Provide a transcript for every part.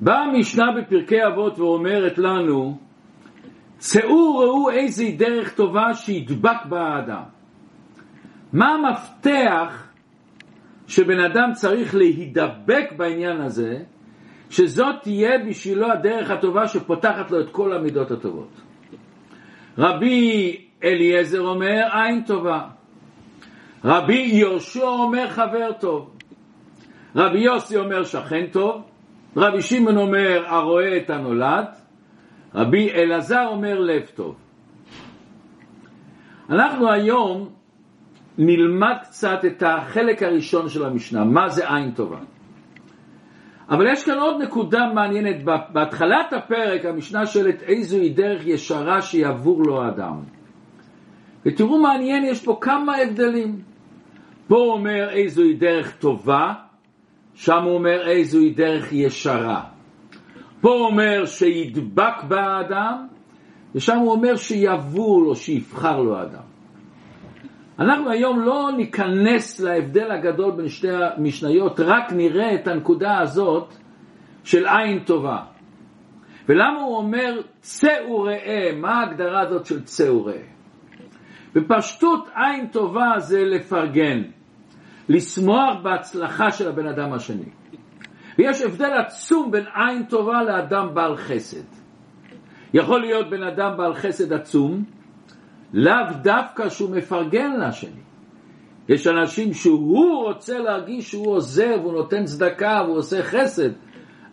באה המשנה בפרקי אבות ואומרת לנו, צאו ראו איזה דרך טובה שידבק בה האדם. מה המפתח שבן אדם צריך להידבק בעניין הזה, שזאת תהיה בשבילו הדרך הטובה שפותחת לו את כל המידות הטובות. רבי אליעזר אומר עין טובה. רבי יהושע אומר חבר טוב. רבי יוסי אומר שכן טוב. רבי שמעון אומר הרואה את הנולד. רבי אלעזר אומר לב טוב. אנחנו היום נלמד קצת את החלק הראשון של המשנה, מה זה עין טובה. אבל יש כאן עוד נקודה מעניינת, בהתחלת הפרק המשנה שואלת איזוהי דרך ישרה שיעבור לו האדם. ותראו מעניין, יש פה כמה הבדלים. פה הוא אומר איזוהי דרך טובה, שם הוא אומר איזוהי דרך ישרה. פה הוא אומר שידבק באדם, ושם הוא אומר שיעבור לו, שיבחר לו האדם. אנחנו היום לא ניכנס להבדל הגדול בין שתי המשניות, רק נראה את הנקודה הזאת של עין טובה. ולמה הוא אומר צא וראה? מה ההגדרה הזאת של צא וראה? בפשטות עין טובה זה לפרגן, לשמוח בהצלחה של הבן אדם השני. ויש הבדל עצום בין עין טובה לאדם בעל חסד. יכול להיות בן אדם בעל חסד עצום, לאו דווקא שהוא מפרגן לשני. יש אנשים שהוא רוצה להרגיש שהוא עוזר והוא נותן צדקה והוא עושה חסד,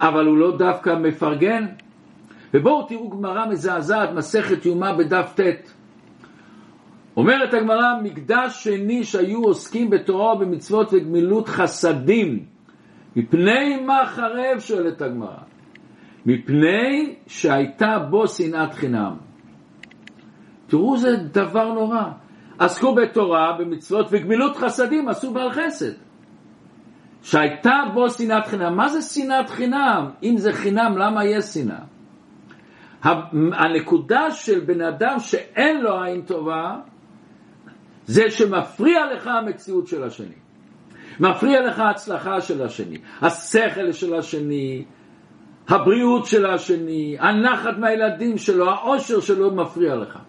אבל הוא לא דווקא מפרגן. ובואו תראו גמרא מזעזעת, מסכת יומא בדף ט'. אומרת הגמרא, מקדש שני שהיו עוסקים בתורה ובמצוות וגמילות חסדים. מפני מה חרב? שואלת הגמרא. מפני שהייתה בו שנאת חינם. תראו זה דבר נורא. עסקו בתורה, במצוות וגמילות חסדים, עשו בעל חסד. שהייתה בו שנאת חינם. מה זה שנאת חינם? אם זה חינם, למה יש שנאה? הנקודה של בן אדם שאין לו עין טובה, זה שמפריע לך המציאות של השני. מפריע לך ההצלחה של השני, השכל של השני, הבריאות של השני, הנחת מהילדים שלו, העושר שלו מפריע לך.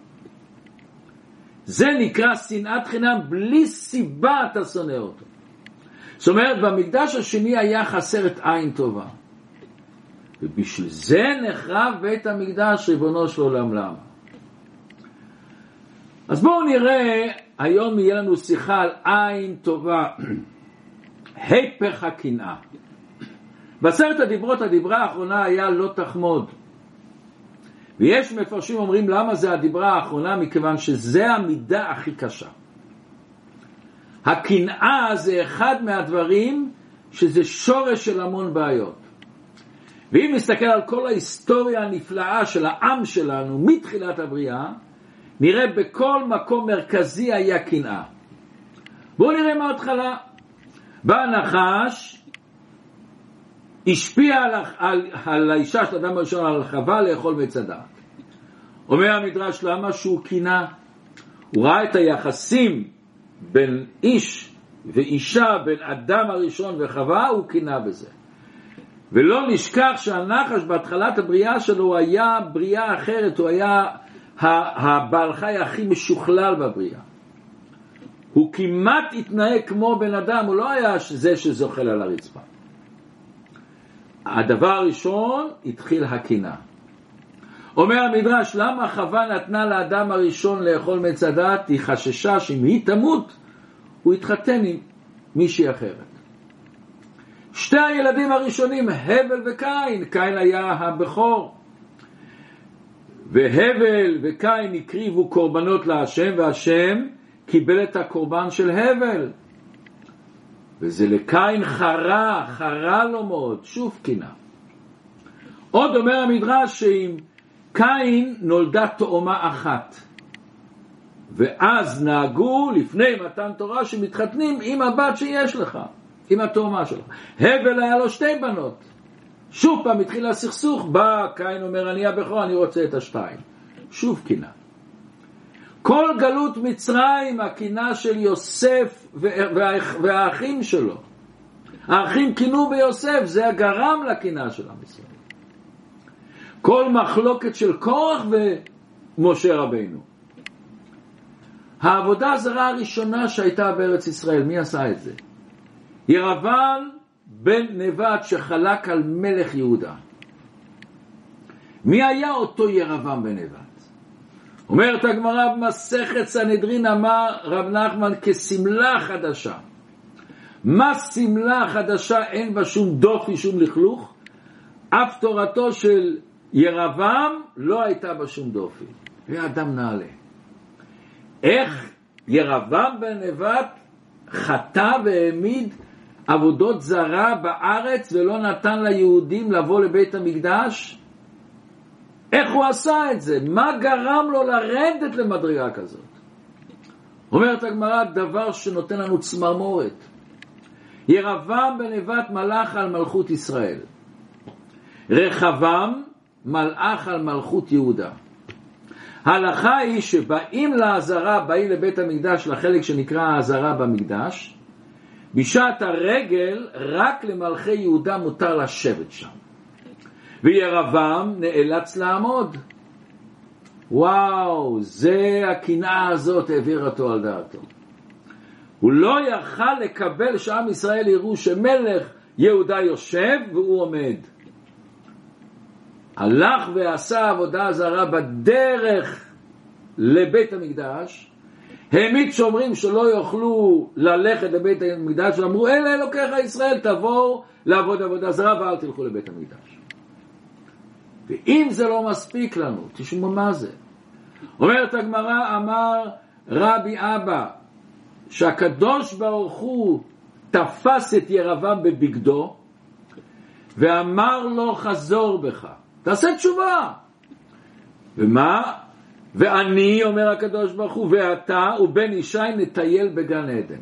זה נקרא שנאת חינם, בלי סיבה אתה שונא אותו. זאת אומרת, במקדש השני היה חסר את עין טובה. ובשביל זה נחרב בית המקדש, ריבונו של עולם, למה? אז בואו נראה, היום יהיה לנו שיחה על עין טובה, הפך הקנאה. בעשרת הדיברות, הדיברה האחרונה היה לא תחמוד. ויש מפרשים אומרים למה זה הדיברה האחרונה, מכיוון שזה המידה הכי קשה. הקנאה זה אחד מהדברים שזה שורש של המון בעיות. ואם נסתכל על כל ההיסטוריה הנפלאה של העם שלנו מתחילת הבריאה, נראה בכל מקום מרכזי היה קנאה. בואו נראה מההתחלה. בא הנחש, השפיע על, על, על האישה של אדם הראשון, על חווה לאכול מצדה. אומר המדרש למה שהוא קינה? הוא ראה את היחסים בין איש ואישה, בין אדם הראשון וחווה, הוא קינה בזה. ולא נשכח שהנחש בהתחלת הבריאה שלו הוא היה בריאה אחרת, הוא היה הבעל חי הכי משוכלל בבריאה. הוא כמעט התנהג כמו בן אדם, הוא לא היה זה שזוחל על הרצפה. הדבר הראשון, התחיל הקינה. אומר המדרש, למה חווה נתנה לאדם הראשון לאכול מצדת? היא חששה שאם היא תמות, הוא יתחתן עם מישהי אחרת. שתי הילדים הראשונים, הבל וקין, קין היה הבכור. והבל וקין הקריבו קורבנות להשם, והשם קיבל את הקורבן של הבל. וזה לקין חרה, חרה לו מאוד, שוב קינה. עוד אומר המדרש שעם קין נולדה תאומה אחת. ואז נהגו לפני מתן תורה שמתחתנים עם הבת שיש לך, עם התאומה שלך. הבל היה לו שתי בנות. שוב פעם התחיל הסכסוך, בא קין אומר אני הבכור, אני רוצה את השתיים. שוב קינה. כל גלות מצרים, הקינה של יוסף והאחים שלו. האחים קינו ביוסף, זה הגרם לקינה של עם ישראל. כל מחלוקת של קורח ומשה רבינו. העבודה הזרה הראשונה שהייתה בארץ ישראל, מי עשה את זה? ירבל בן נבט שחלק על מלך יהודה. מי היה אותו ירבם בן נבט? אומרת הגמרא במסכת סנהדרין אמר רב נחמן כשמלה חדשה. מה שמלה חדשה אין בה שום דופי, שום לכלוך? אף תורתו של ירבם לא הייתה בה שום דופי. ואדם נעלה. איך ירבם בן נבט חטא והעמיד עבודות זרה בארץ ולא נתן ליהודים לבוא לבית המקדש? איך הוא עשה את זה? מה גרם לו לרדת למדרגה כזאת? אומרת הגמרא, דבר שנותן לנו צמרמורת. ירבם בנבט מלאך על מלכות ישראל. רחבם מלאך על מלכות יהודה. ההלכה היא שבאים לעזרה, באים לבית המקדש, לחלק שנקרא העזרה במקדש, בשעת הרגל רק למלכי יהודה מותר לשבת שם. וירבם נאלץ לעמוד. וואו, זה הקנאה הזאת העבירה אותו על דעתו. הוא לא יכל לקבל שעם ישראל יראו שמלך יהודה יושב והוא עומד. הלך ועשה עבודה זרה בדרך לבית המקדש, העמיד שומרים שלא יוכלו ללכת לבית המקדש, ואמרו אלה אלוקיך ישראל תבואו לעבוד עבודה זרה ואל תלכו לבית המקדש. ואם זה לא מספיק לנו, תשמעו מה זה. אומרת הגמרא, אמר רבי אבא, שהקדוש ברוך הוא תפס את ירבם בבגדו ואמר לו חזור בך, תעשה תשובה. ומה? ואני, אומר הקדוש ברוך הוא, ואתה ובן ישי נטייל בגן עדן.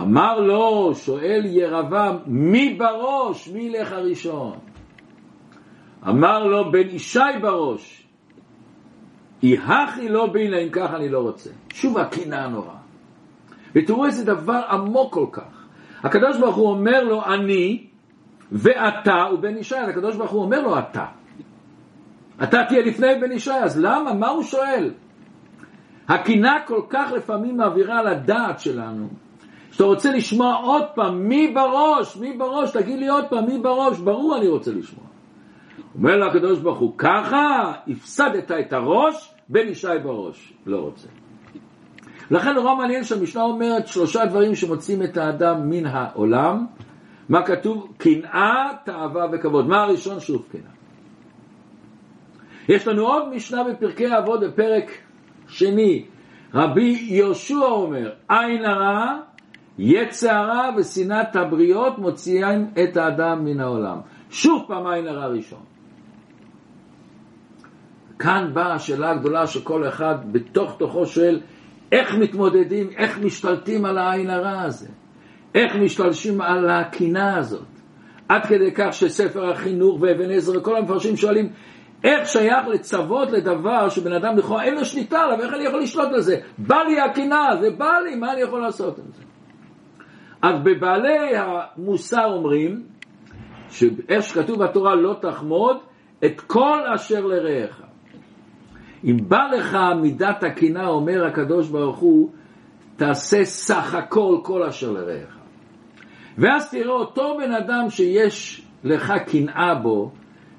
אמר לו, שואל ירבם, מי בראש? מי ילך הראשון? אמר לו, בן ישי בראש. יהכי לא בינה, אם ככה אני לא רוצה. שוב הקנאה הנוראה. ותראו איזה דבר עמוק כל כך. הקדוש ברוך הוא אומר לו, אני ואתה ובן ישי. הקדוש ברוך הוא אומר לו, אתה. אתה תהיה לפני בן ישי, אז למה? מה הוא שואל? הקינה כל כך לפעמים מעבירה על הדעת שלנו, שאתה רוצה לשמוע עוד פעם, מי בראש? מי בראש? תגיד לי עוד פעם, מי בראש? ברור אני רוצה לשמוע. אומר לו הקדוש ברוך הוא, ככה הפסדת את הראש, בן ישי בראש. לא רוצה. לכן נורא מעניין שהמשנה אומרת שלושה דברים שמוצאים את האדם מן העולם. מה כתוב? קנאה, תאווה וכבוד. מה הראשון? שוב קנאה. יש לנו עוד משנה בפרקי אבות בפרק שני. רבי יהושע אומר, עין הרע, יצע הרע ושנאת הבריות מוציאים את האדם מן העולם. שוב פעם עין הרע ראשון. כאן באה השאלה הגדולה שכל אחד בתוך תוכו שואל, איך מתמודדים, איך משתלטים על העין הרע הזה? איך משתלשים על הקינה הזאת? עד כדי כך שספר החינוך ואבן עזר וכל המפרשים שואלים, איך שייך לצוות לדבר שבן אדם לכאורה אין לו שליטה עליו, איך אני יכול לשלוט על זה? בא לי הקינה, זה בא לי, מה אני יכול לעשות עם זה? אז בבעלי המוסר אומרים, שאיך שכתוב בתורה לא תחמוד, את כל אשר לרעך. אם בא לך מידת הקינה, אומר הקדוש ברוך הוא, תעשה סך הכל כל אשר לרעך. ואז תראה אותו בן אדם שיש לך קנאה בו,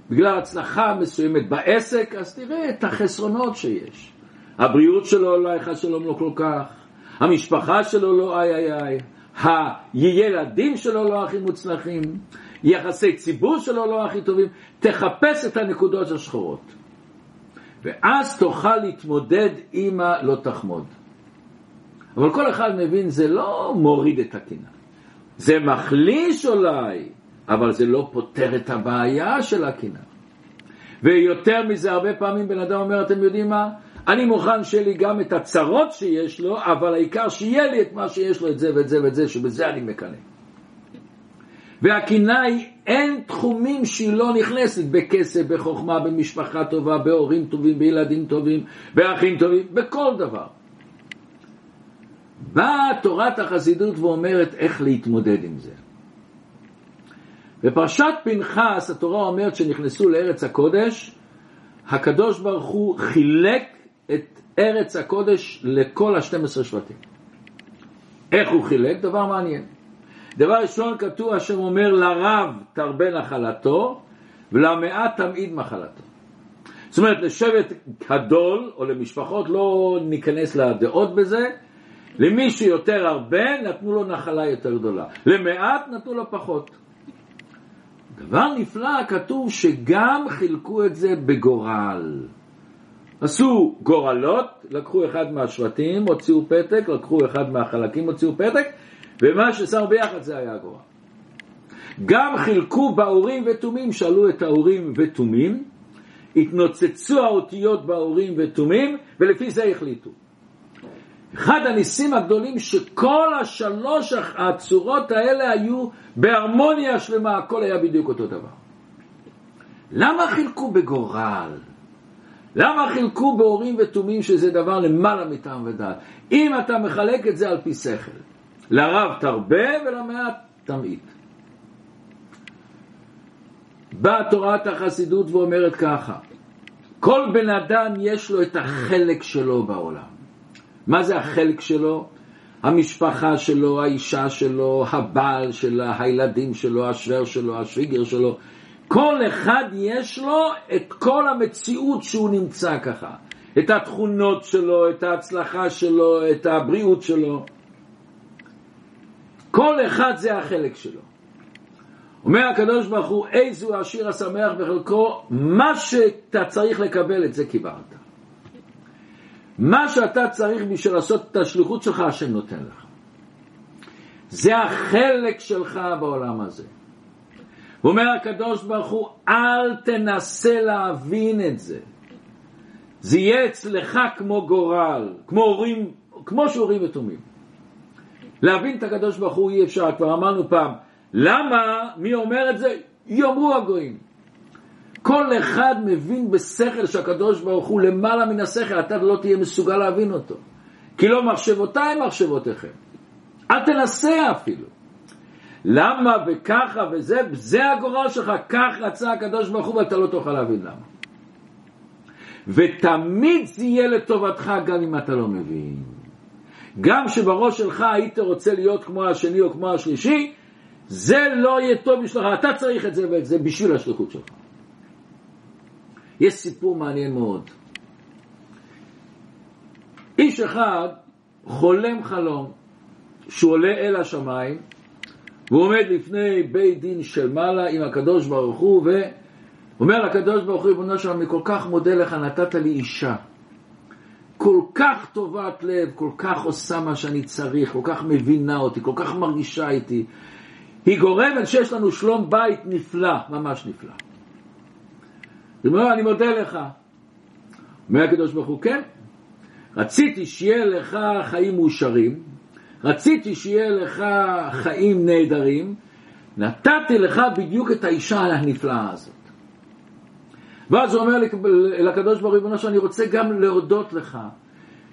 בגלל הצלחה מסוימת בעסק, אז תראה את החסרונות שיש. הבריאות שלו לא היה שלום לא כל כך, המשפחה שלו לא איי איי איי, הילדים שלו לא הכי מוצלחים, יחסי ציבור שלו לא הכי טובים, תחפש את הנקודות השחורות. ואז תוכל להתמודד עם הלא תחמוד. אבל כל אחד מבין, זה לא מוריד את הקינה. זה מחליש אולי, אבל זה לא פותר את הבעיה של הקינה. ויותר מזה, הרבה פעמים בן אדם אומר, אתם יודעים מה? אני מוכן שיהיה לי גם את הצרות שיש לו, אבל העיקר שיהיה לי את מה שיש לו, את זה ואת זה ואת זה, שבזה אני מקנא. והקינה היא, אין תחומים שהיא לא נכנסת בכסף, בחוכמה, במשפחה טובה, בהורים טובים, בילדים טובים, באחים טובים, בכל דבר. באה תורת החסידות ואומרת איך להתמודד עם זה. בפרשת פנחס התורה אומרת שנכנסו לארץ הקודש, הקדוש ברוך הוא חילק את ארץ הקודש לכל ה-12 שבטים. איך הוא חילק? דבר מעניין. דבר ראשון כתוב השם אומר לרב תרבה נחלתו ולמעט תמעיד מחלתו. זאת אומרת לשבט גדול או למשפחות לא ניכנס לדעות בזה, למי שיותר הרבה נתנו לו נחלה יותר גדולה, למעט נתנו לו פחות. דבר נפלא, כתוב שגם חילקו את זה בגורל. עשו גורלות, לקחו אחד מהשבטים, הוציאו פתק, לקחו אחד מהחלקים, הוציאו פתק, ומה ששמו ביחד זה היה הגורל. גם חילקו באורים ותומים, שאלו את האורים ותומים, התנוצצו האותיות באורים ותומים, ולפי זה החליטו. אחד הניסים הגדולים שכל השלוש הצורות האלה היו בהרמוניה שלמה, הכל היה בדיוק אותו דבר. למה חילקו בגורל? למה חילקו באורים ותומים שזה דבר למעלה מטעם ודעת? אם אתה מחלק את זה על פי שכל, לרב תרבה ולמעט תמעיט. באה תורת החסידות ואומרת ככה, כל בן אדם יש לו את החלק שלו בעולם. מה זה החלק שלו? המשפחה שלו, האישה שלו, הבעל שלה, הילדים שלו, השוור שלו, השוויגר שלו. כל אחד יש לו את כל המציאות שהוא נמצא ככה. את התכונות שלו, את ההצלחה שלו, את הבריאות שלו. כל אחד זה החלק שלו. אומר הקדוש ברוך הוא, איזו השיר השמח בחלקו, מה שאתה צריך לקבל את זה קיבלת. מה שאתה צריך בשביל לעשות את השליחות שלך, השם נותן לך. זה החלק שלך בעולם הזה. אומר הקדוש ברוך הוא, אל תנסה להבין את זה. זה יהיה אצלך כמו גורל, כמו הורים, כמו שהורים יתומים. להבין את הקדוש ברוך הוא אי אפשר, כבר אמרנו פעם, למה, מי אומר את זה? יאמרו הגויים. כל אחד מבין בשכל שהקדוש ברוך הוא למעלה מן השכל, אתה לא תהיה מסוגל להבין אותו. כי לא מחשבותיי מחשבותיכם. אל תנסה אפילו. למה וככה וזה, זה הגורל שלך, כך רצה הקדוש ברוך הוא ואתה לא תוכל להבין למה. ותמיד זה יהיה לטובתך גם אם אתה לא מבין. גם שבראש שלך היית רוצה להיות כמו השני או כמו השלישי, זה לא יהיה טוב בשבילך, אתה צריך את זה ואת זה בשביל השליחות שלך. יש סיפור מעניין מאוד. איש אחד חולם חלום שהוא עולה אל השמיים והוא עומד לפני בית דין של מעלה עם הקדוש ברוך הוא ואומר לקדוש ברוך הוא, ריבונו שלום, אני כל כך מודה לך, נתת לי אישה. כל כך טובת לב, כל כך עושה מה שאני צריך, כל כך מבינה אותי, כל כך מרגישה איתי. היא גורמת שיש לנו שלום בית נפלא, ממש נפלא. הוא אומר, אני מודה לך. אומר הקדוש ברוך הוא, כן, רציתי שיהיה לך חיים מאושרים, רציתי שיהיה לך חיים נהדרים, נתתי לך בדיוק את האישה הנפלאה הזאת. ואז הוא אומר לקדוש ברוך הוא, שאני רוצה גם להודות לך,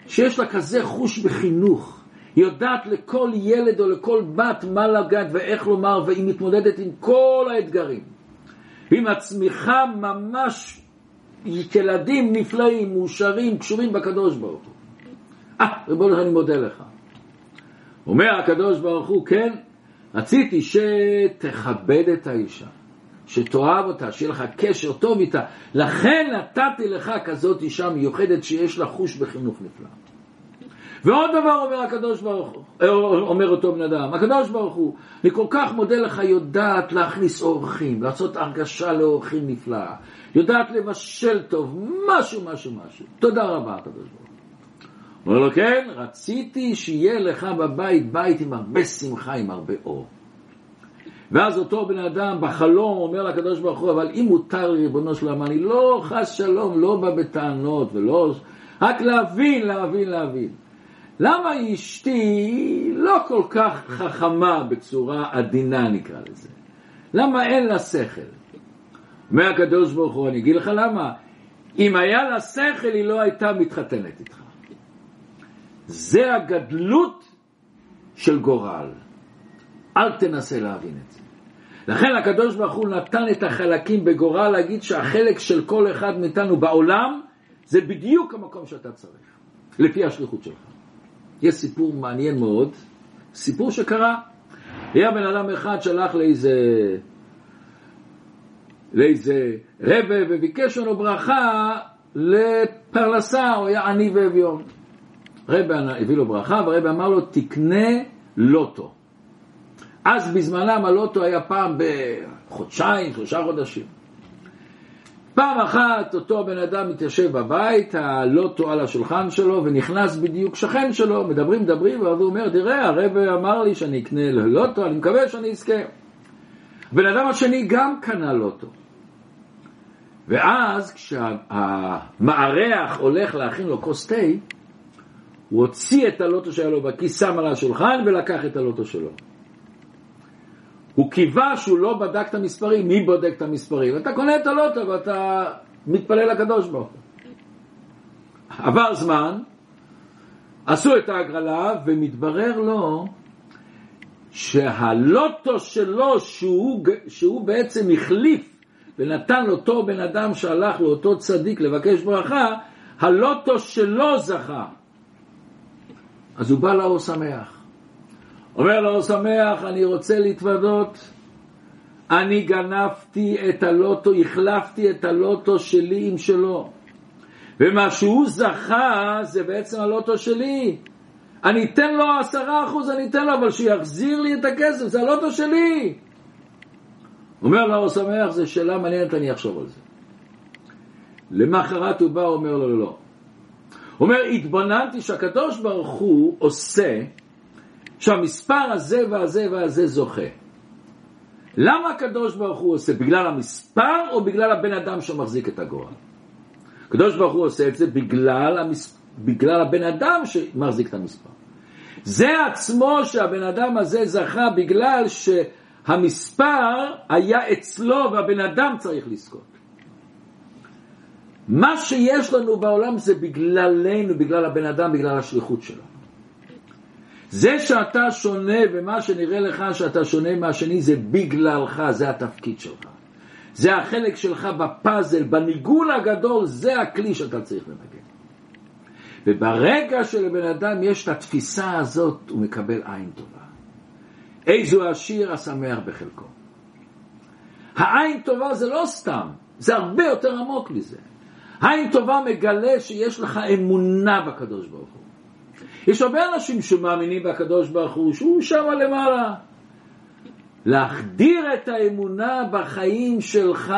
שיש לה כזה חוש בחינוך, היא יודעת לכל ילד או לכל בת מה לגעת ואיך לומר, והיא מתמודדת עם כל האתגרים. ועם הצמיחה ממש ילדים נפלאים, מאושרים, קשורים בקדוש ברוך הוא. אה, ריבונו אני מודה לך. אומר הקדוש ברוך הוא, כן, רציתי שתכבד את האישה, שתאהב אותה, שיהיה לך קשר טוב איתה, לכן נתתי לך כזאת אישה מיוחדת שיש לה חוש בחינוך נפלא. ועוד דבר אומר הקדוש ברוך הוא, אה, אומר אותו בן אדם, הקדוש ברוך הוא, אני כל כך מודה לך, יודעת להכניס אורחים, לעשות הרגשה לאורחים נפלאה, יודעת לבשל טוב, משהו, משהו, משהו. תודה רבה, הקדוש ברוך הוא. אומר לו, כן, רציתי שיהיה לך בבית בית עם הרבה שמחה, עם הרבה אור. ואז אותו בן אדם בחלום אומר לקדוש ברוך הוא, אבל אם מותר ריבונו של עולם, אני לא חס שלום, לא בא בטענות ולא... רק להבין, להבין, להבין. למה אשתי לא כל כך חכמה בצורה עדינה נקרא לזה? למה אין לה שכל? אומר הקדוש ברוך הוא, אני אגיד לך למה. אם היה לה שכל היא לא הייתה מתחתנת איתך. זה הגדלות של גורל. אל תנסה להבין את זה. לכן הקדוש ברוך הוא נתן את החלקים בגורל להגיד שהחלק של כל אחד מאיתנו בעולם זה בדיוק המקום שאתה צריך, לפי השליחות שלך. יש סיפור מעניין מאוד, סיפור שקרה. היה בן אדם אחד שהלך לאיזה, לאיזה רבה וביקש ממנו ברכה לפרנסה, הוא היה עני ואביון. רבה הביא לו ברכה והרבה אמר לו תקנה לוטו. אז בזמנם הלוטו היה פעם בחודשיים, שלושה חודשים. פעם אחת אותו בן אדם מתיישב בבית, הלוטו על השולחן שלו, ונכנס בדיוק שכן שלו, מדברים, מדברים, ואז הוא אומר, תראה, הרב אמר לי שאני אקנה לוטו, אני מקווה שאני אזכה. הבן אדם השני גם קנה לוטו. ואז כשהמארח הולך להכין לו כוס תה, הוא הוציא את הלוטו שהיה לו בכיס, שם על השולחן ולקח את הלוטו שלו. הוא קיווה שהוא לא בדק את המספרים, מי בודק את המספרים? אתה קונה את הלוטו ואתה מתפלל לקדוש ברוך הוא. עבר זמן, עשו את ההגרלה ומתברר לו שהלוטו שלו שהוא, שהוא בעצם החליף ונתן לאותו בן אדם שהלך לאותו צדיק לבקש ברכה, הלוטו שלו זכה. אז הוא בא לאור שמח. אומר לו שמח, אני רוצה להתוודות, אני גנבתי את הלוטו, החלפתי את הלוטו שלי עם שלו. ומה שהוא זכה זה בעצם הלוטו שלי. אני אתן לו עשרה אחוז, אני אתן לו, אבל שיחזיר לי את הכסף, זה הלוטו שלי. אומר לו שמח, זו שאלה מעניינת, אני אחשוב על זה. למחרת הוא בא, אומר לו, לא. אומר, התבוננתי שהקדוש ברוך הוא עושה שהמספר הזה והזה והזה זוכה. למה הקדוש ברוך הוא עושה? בגלל המספר או בגלל הבן אדם שמחזיק את הגורל? הקדוש ברוך הוא עושה את זה בגלל, המס... בגלל הבן אדם שמחזיק את המספר. זה עצמו שהבן אדם הזה זכה בגלל שהמספר היה אצלו והבן אדם צריך לזכות. מה שיש לנו בעולם זה בגללנו, בגלל הבן אדם, בגלל השליחות שלו. זה שאתה שונה ומה שנראה לך שאתה שונה מהשני זה בגללך, זה התפקיד שלך. זה החלק שלך בפאזל, בניגון הגדול, זה הכלי שאתה צריך לנגן. וברגע שלבן אדם יש את התפיסה הזאת, הוא מקבל עין טובה. איזו עשיר השמח בחלקו. העין טובה זה לא סתם, זה הרבה יותר עמוק מזה. עין טובה מגלה שיש לך אמונה בקדוש ברוך הוא. יש הרבה אנשים שמאמינים בקדוש ברוך הוא, שהוא שם למעלה. להחדיר את האמונה בחיים שלך,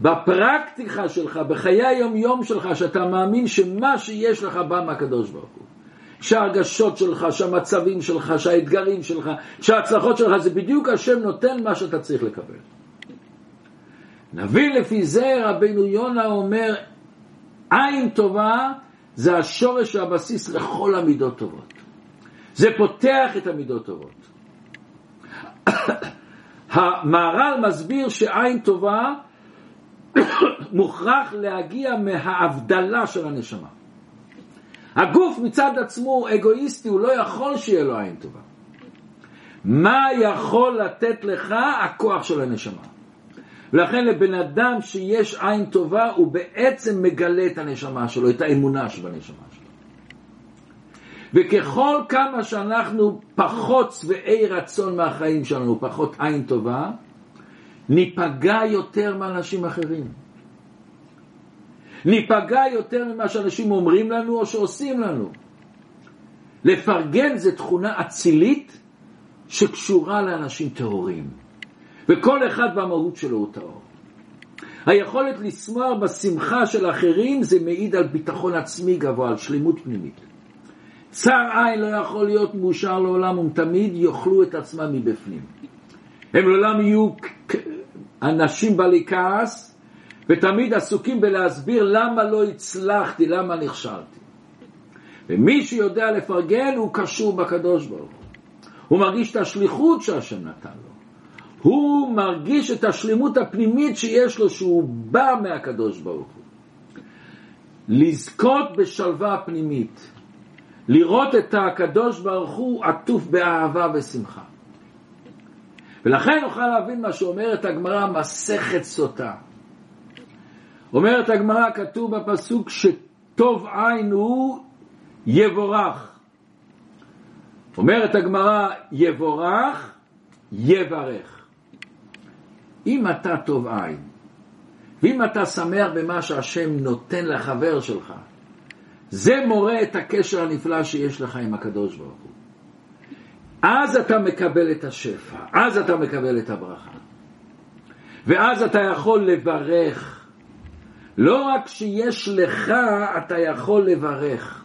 בפרקטיקה שלך, בחיי היום-יום שלך, שאתה מאמין שמה שיש לך בא מהקדוש ברוך הוא. שההרגשות שלך, שהמצבים שלך, שהאתגרים שלך, שההצלחות שלך, זה בדיוק השם נותן מה שאתה צריך לקבל. נבין לפי זה רבינו יונה אומר, עין טובה זה השורש והבסיס לכל המידות טובות. זה פותח את המידות טובות. המהר"ל מסביר שעין טובה מוכרח להגיע מההבדלה של הנשמה. הגוף מצד עצמו הוא אגואיסטי, הוא לא יכול שיהיה לו עין טובה. מה יכול לתת לך הכוח של הנשמה? ולכן לבן אדם שיש עין טובה, הוא בעצם מגלה את הנשמה שלו, את האמונה שבנשמה שלו. וככל כמה שאנחנו פחות שבעי רצון מהחיים שלנו, פחות עין טובה, ניפגע יותר מאנשים אחרים. ניפגע יותר ממה שאנשים אומרים לנו או שעושים לנו. לפרגן זה תכונה אצילית שקשורה לאנשים טהורים. וכל אחד במהות שלו הוא טהור. היכולת לשמוח בשמחה של אחרים זה מעיד על ביטחון עצמי גבוה, על שלמות פנימית. צער עין לא יכול להיות מאושר לעולם, הם תמיד יאכלו את עצמם מבפנים. הם לעולם יהיו אנשים בעלי כעס, ותמיד עסוקים בלהסביר למה לא הצלחתי, למה נכשלתי. ומי שיודע לפרגן הוא קשור בקדוש ברוך הוא. הוא מרגיש את השליחות שהשם נתן לו. הוא מרגיש את השלמות הפנימית שיש לו, שהוא בא מהקדוש ברוך הוא. לזכות בשלווה פנימית, לראות את הקדוש ברוך הוא עטוף באהבה ושמחה. ולכן נוכל להבין מה שאומרת הגמרא, מסכת סוטה. אומרת הגמרא, כתוב בפסוק שטוב עין הוא יבורך. אומרת הגמרא, יבורך, יברך. אם אתה טוב עין, ואם אתה שמח במה שהשם נותן לחבר שלך, זה מורה את הקשר הנפלא שיש לך עם הקדוש ברוך הוא. אז אתה מקבל את השפע, אז אתה מקבל את הברכה. ואז אתה יכול לברך. לא רק שיש לך, אתה יכול לברך.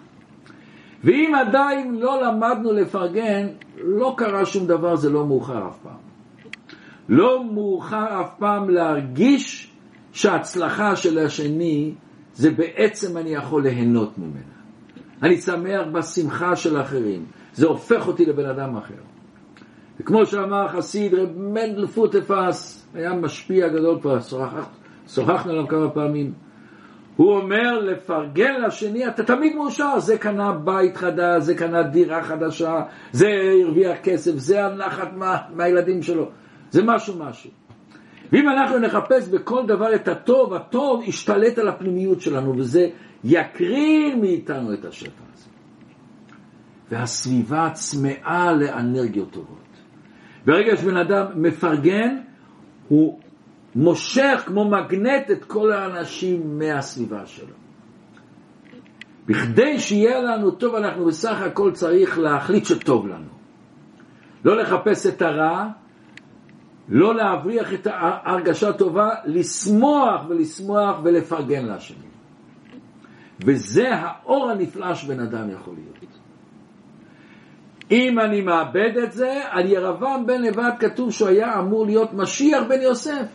ואם עדיין לא למדנו לפרגן, לא קרה שום דבר, זה לא מאוחר אף פעם. לא מאוחר אף פעם להרגיש שההצלחה של השני זה בעצם אני יכול ליהנות ממנה. אני שמח בשמחה של אחרים. זה הופך אותי לבן אדם אחר. וכמו שאמר חסיד רב מנדל פוטפס, היה משפיע גדול כבר, שוחחנו עליו כמה פעמים. הוא אומר לפרגן לשני, אתה תמיד מאושר, זה קנה בית חדש, זה קנה דירה חדשה, זה הרוויח כסף, זה הנחת מה, מהילדים שלו, זה משהו משהו. ואם אנחנו נחפש בכל דבר את הטוב, הטוב ישתלט על הפנימיות שלנו, וזה יקרין מאיתנו את השפע הזה. והסביבה צמאה לאנרגיות טובות. ברגע שבן אדם מפרגן, הוא מושך כמו מגנט את כל האנשים מהסביבה שלו. בכדי שיהיה לנו טוב, אנחנו בסך הכל צריך להחליט שטוב לנו. לא לחפש את הרע, לא להבריח את ההרגשה טובה, לשמוח ולשמוח ולפרגן לשני. וזה האור הנפלא שבן אדם יכול להיות. אם אני מאבד את זה, על ירבעם בן נבט כתוב שהוא היה אמור להיות משיח בן יוסף.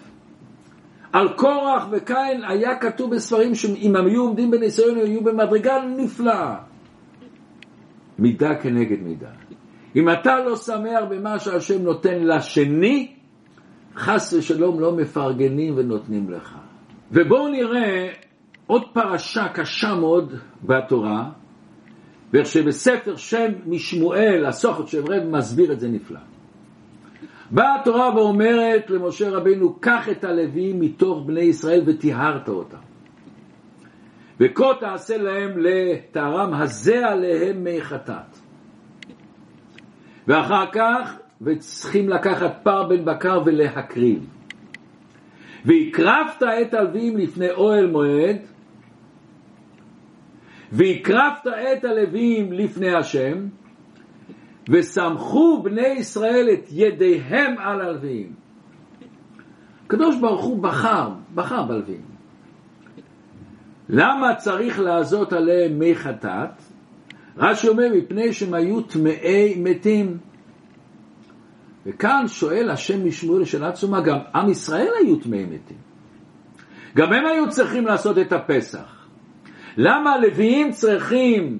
על קורח וקין היה כתוב בספרים שאם הם היו עומדים בניסיון, הם היו במדרגה נפלאה. מידה כנגד מידה. אם אתה לא שמח במה שהשם נותן לשני, חס ושלום לא מפרגנים ונותנים לך. ובואו נראה עוד פרשה קשה מאוד בתורה, ואיך שבספר שם משמואל, הסוכת של רב מסביר את זה נפלא. באה התורה ואומרת למשה רבינו, קח את הלווים מתוך בני ישראל וטיהרת אותם. וכה תעשה להם לטהרם הזה עליהם מי חטאת. ואחר כך, וצריכים לקחת פר בן בקר ולהקריב. והקרבת את הלווים לפני אוהל מועד, והקרבת את הלווים לפני השם, וסמכו בני ישראל את ידיהם על הלווים. הקדוש ברוך הוא בחר, בחר בלווים. למה צריך לעזות עליהם מי חטאת? רש"י אומר, מפני שהם היו טמאי מתים. וכאן שואל השם משמואל שאלה עצומה, גם עם ישראל היו טמאי מתים. גם הם היו צריכים לעשות את הפסח. למה הלוויים צריכים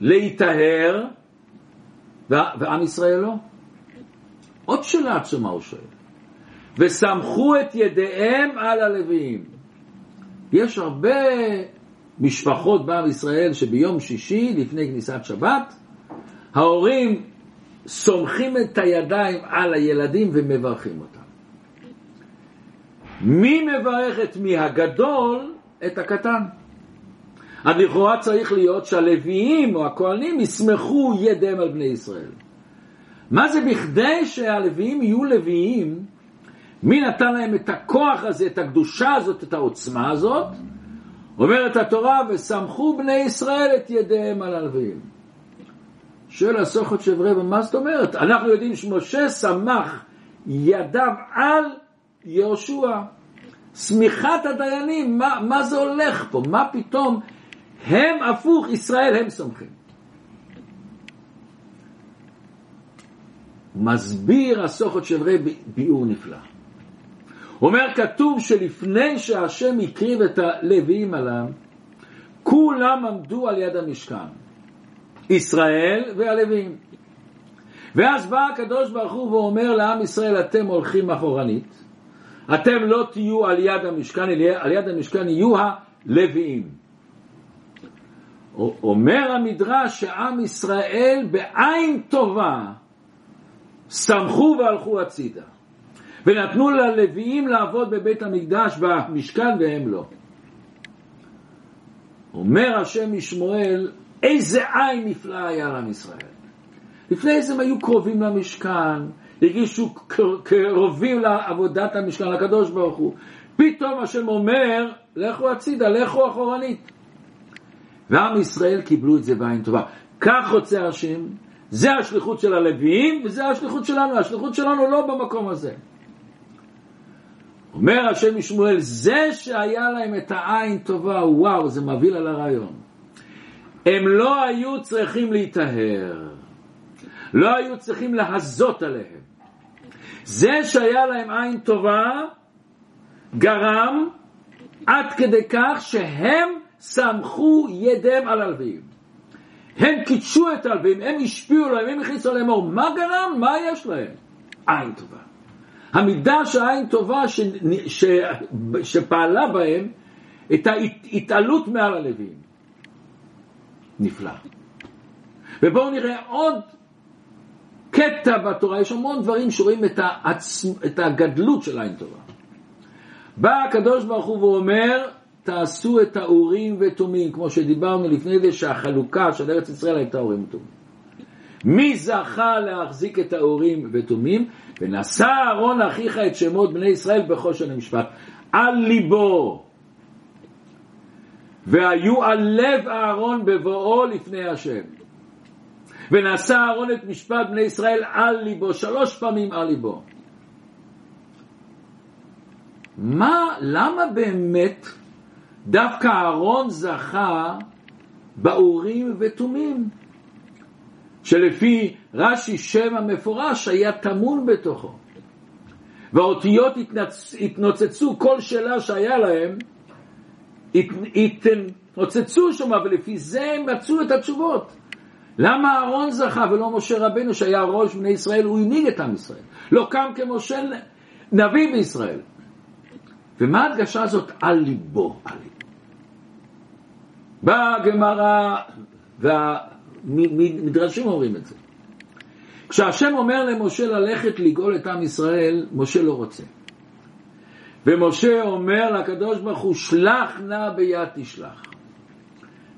להיטהר ועם ישראל לא? עוד שאלה עצומה הוא שואל. וסמכו את ידיהם על הלוויים. יש הרבה משפחות בעם ישראל שביום שישי, לפני כניסת שבת, ההורים סומכים את הידיים על הילדים ומברכים אותם. מי מברך את מי? הגדול את הקטן. אז לכאורה צריך להיות שהלוויים או הכהנים יסמכו ידיהם על בני ישראל. מה זה בכדי שהלוויים יהיו לוויים? מי נתן להם את הכוח הזה, את הקדושה הזאת, את העוצמה הזאת? אומרת התורה, וסמכו בני ישראל את ידיהם על הלוויים. שואל הסוכת של רבע, מה זאת אומרת? אנחנו יודעים שמשה סמך ידיו על יהושע. סמיכת הדיינים, מה, מה זה הולך פה? מה פתאום הם הפוך, ישראל הם סומכים. מסביר הסוכות של רבי ביאור נפלא. אומר, כתוב שלפני שהשם הקריב את הלוויים עליו, כולם עמדו על יד המשכן. ישראל והלוויים. ואז בא הקדוש ברוך הוא ואומר לעם ישראל, אתם הולכים אחורנית, אתם לא תהיו על יד המשכן, על יד המשכן יהיו הלוויים. אומר המדרש שעם ישראל בעין טובה שמחו והלכו הצידה. ונתנו ללוויים לעבוד בבית המקדש במשכן והם לא. אומר השם משמואל, איזה עין נפלא היה לעם ישראל. לפני זה הם היו קרובים למשכן, הרגישו קרובים לעבודת המשכן, לקדוש ברוך הוא. פתאום השם אומר, לכו הצידה, לכו אחורנית. ועם ישראל קיבלו את זה בעין טובה. כך רוצה השם, זה השליחות של הלוויים וזה השליחות שלנו, השליחות שלנו לא במקום הזה. אומר השם משמואל, זה שהיה להם את העין טובה, וואו, זה מביא על הרעיון. הם לא היו צריכים להיטהר, לא היו צריכים להזות עליהם. זה שהיה להם עין טובה, גרם עד כדי כך שהם סמכו ידיהם על הלווים. הם קידשו את הלווים, הם השפיעו להם, הם הכניסו להם אור. מה גרם? מה יש להם? עין טובה. המידה של עין טובה ש... ש... שפעלה בהם את ההתעלות מעל הלווים. נפלא. ובואו נראה עוד קטע בתורה, יש המון דברים שרואים את, העצ... את הגדלות של עין טובה. בא הקדוש ברוך הוא ואומר, תעשו את האורים ותומים, כמו שדיברנו לפני זה, שהחלוקה של ארץ ישראל הייתה אורים ותומים. מי זכה להחזיק את האורים ותומים? ונשא אהרון אחיך את שמות בני ישראל בחושן המשפט. על ליבו. והיו על לב אהרון בבואו לפני השם. ונשא אהרון את משפט בני ישראל על ליבו, שלוש פעמים על ליבו. מה, למה באמת דווקא אהרון זכה באורים ותומים? שלפי רש"י שם המפורש היה טמון בתוכו. והאותיות התנצ... התנוצצו, כל שאלה שהיה להם, התנוצצו שם, ולפי זה הם מצאו את התשובות. למה אהרון זכה ולא משה רבנו שהיה ראש בני ישראל, הוא הנהיג את עם ישראל. לא קם כמשה נביא בישראל. ומה ההדגשה הזאת על ליבו? על ליבו. באה הגמרא, והמדרשים אומרים את זה. כשהשם אומר למשה ללכת לגאול את עם ישראל, משה לא רוצה. ומשה אומר לקדוש ברוך הוא, שלח נא ביד תשלח.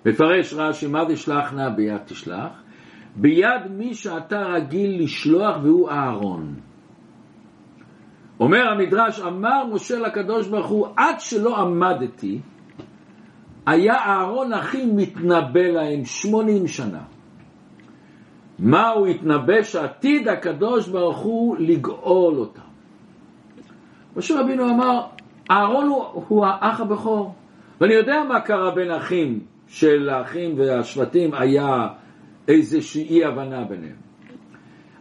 מפרש רש"י, מה זה שלח נא ביד תשלח? ביד מי שאתה רגיל לשלוח והוא אהרון. אומר המדרש, אמר משה לקדוש ברוך הוא, עד שלא עמדתי, היה אהרון הכי מתנבא להם שמונים שנה. מה הוא התנבא? שעתיד הקדוש ברוך הוא לגאול אותם. משה רבינו אמר, אהרון הוא, הוא האח הבכור. ואני יודע מה קרה בין אחים של האחים והשבטים, היה איזושהי אי הבנה ביניהם.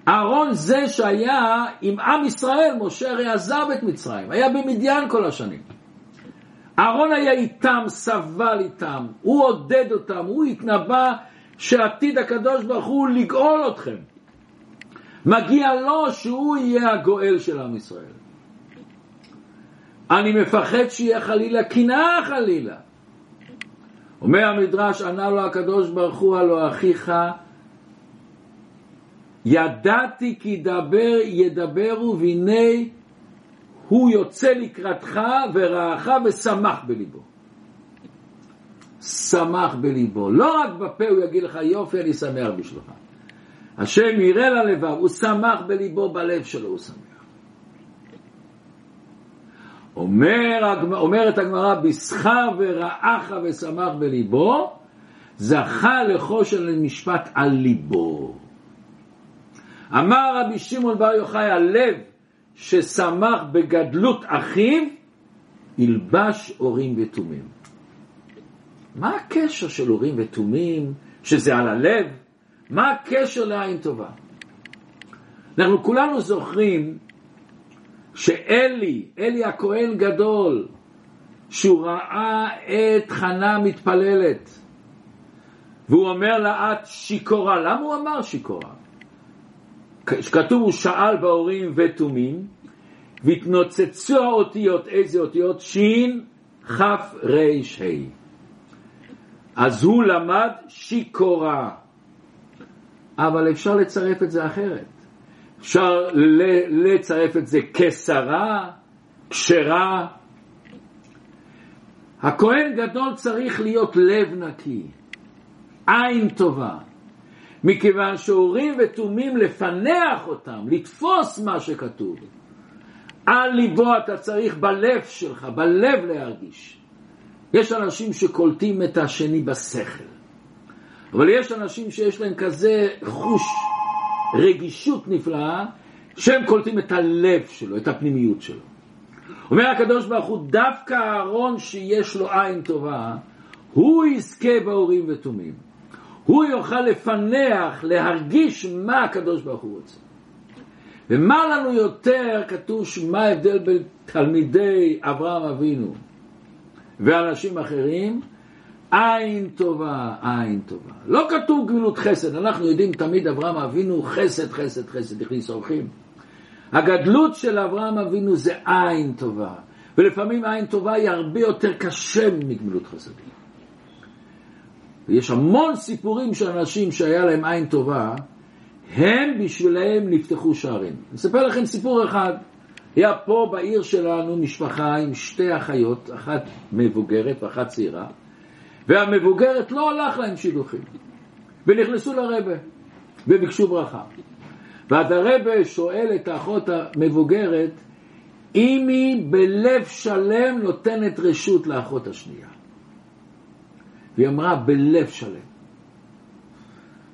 אהרון זה שהיה עם עם ישראל, משה הרי עזב את מצרים, היה במדיין כל השנים. אהרון היה איתם, סבל איתם, הוא עודד אותם, הוא התנבא שעתיד הקדוש ברוך הוא לגאול אתכם. מגיע לו שהוא יהיה הגואל של עם ישראל. אני מפחד שיהיה חלילה קנאה חלילה. אומר המדרש, ענה לו הקדוש ברוך הוא, הלא אחיך, ידעתי כי דבר ידברו והנה הוא יוצא לקראתך ורעך ושמח בליבו. שמח בליבו. לא רק בפה הוא יגיד לך יופי אני שמח בשבילך. השם יראה ללבב, הוא שמח בליבו, בלב שלו הוא שמח. אומר, אומרת הגמרא, בשכר ורעך ושמח בליבו, זכה לחושן למשפט על ליבו. אמר רבי שמעון בר יוחאי, הלב ששמח בגדלות אחיו, ילבש אורים ותומים. מה הקשר של אורים ותומים, שזה על הלב? מה הקשר לעין טובה? אנחנו כולנו זוכרים שאלי, אלי הכהן גדול, שהוא ראה את חנה מתפללת, והוא אומר לה, את שיכורה. למה הוא אמר שיכורה? כתוב, הוא שאל בהורים ותומים, והתנוצצו האותיות, איזה אותיות? שין, כף, ריש, ה'. אז הוא למד שיכורה. אבל אפשר לצרף את זה אחרת. אפשר לצרף את זה כשרה, כשרה. הכהן גדול צריך להיות לב נקי, עין טובה, מכיוון שאורים ותומים לפנח אותם, לתפוס מה שכתוב. על ליבו אתה צריך בלב שלך, בלב להרגיש. יש אנשים שקולטים את השני בשכל, אבל יש אנשים שיש להם כזה חוש רגישות נפלאה, שהם קולטים את הלב שלו, את הפנימיות שלו. אומר הקדוש ברוך הוא, דווקא הארון שיש לו עין טובה, הוא יזכה באורים ותומים. הוא יוכל לפנח, להרגיש מה הקדוש ברוך הוא רוצה. ומה לנו יותר כתוב מה ההבדל בין תלמידי אברהם אבינו ואנשים אחרים? עין טובה, עין טובה. לא כתוב גמילות חסד, אנחנו יודעים תמיד אברהם אבינו חסד, חסד, חסד, הכניס אורחים. הגדלות של אברהם אבינו זה עין טובה, ולפעמים עין טובה היא הרבה יותר קשה מגמילות חסדים. ויש המון סיפורים של אנשים שהיה להם עין טובה, הם בשבילם נפתחו שערים. אני אספר לכם סיפור אחד. היה פה בעיר שלנו משפחה עם שתי אחיות, אחת מבוגרת ואחת צעירה, והמבוגרת לא הלך להם שידוכים, ונכנסו לרבה, וביקשו ברכה. ואז הרבה שואל את האחות המבוגרת, אם היא בלב שלם נותנת רשות לאחות השנייה. והיא אמרה, בלב שלם.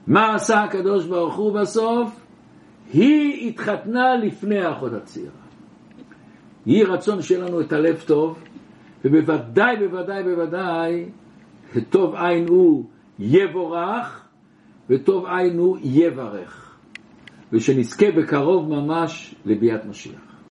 מה עשה הקדוש ברוך הוא בסוף? היא התחתנה לפני האחות הצעירה. יהי רצון שיהיה לנו את הלב טוב, ובוודאי, בוודאי, בוודאי, טוב עין הוא יבורך, וטוב עין הוא יברך. ושנזכה בקרוב ממש לביאת משיח.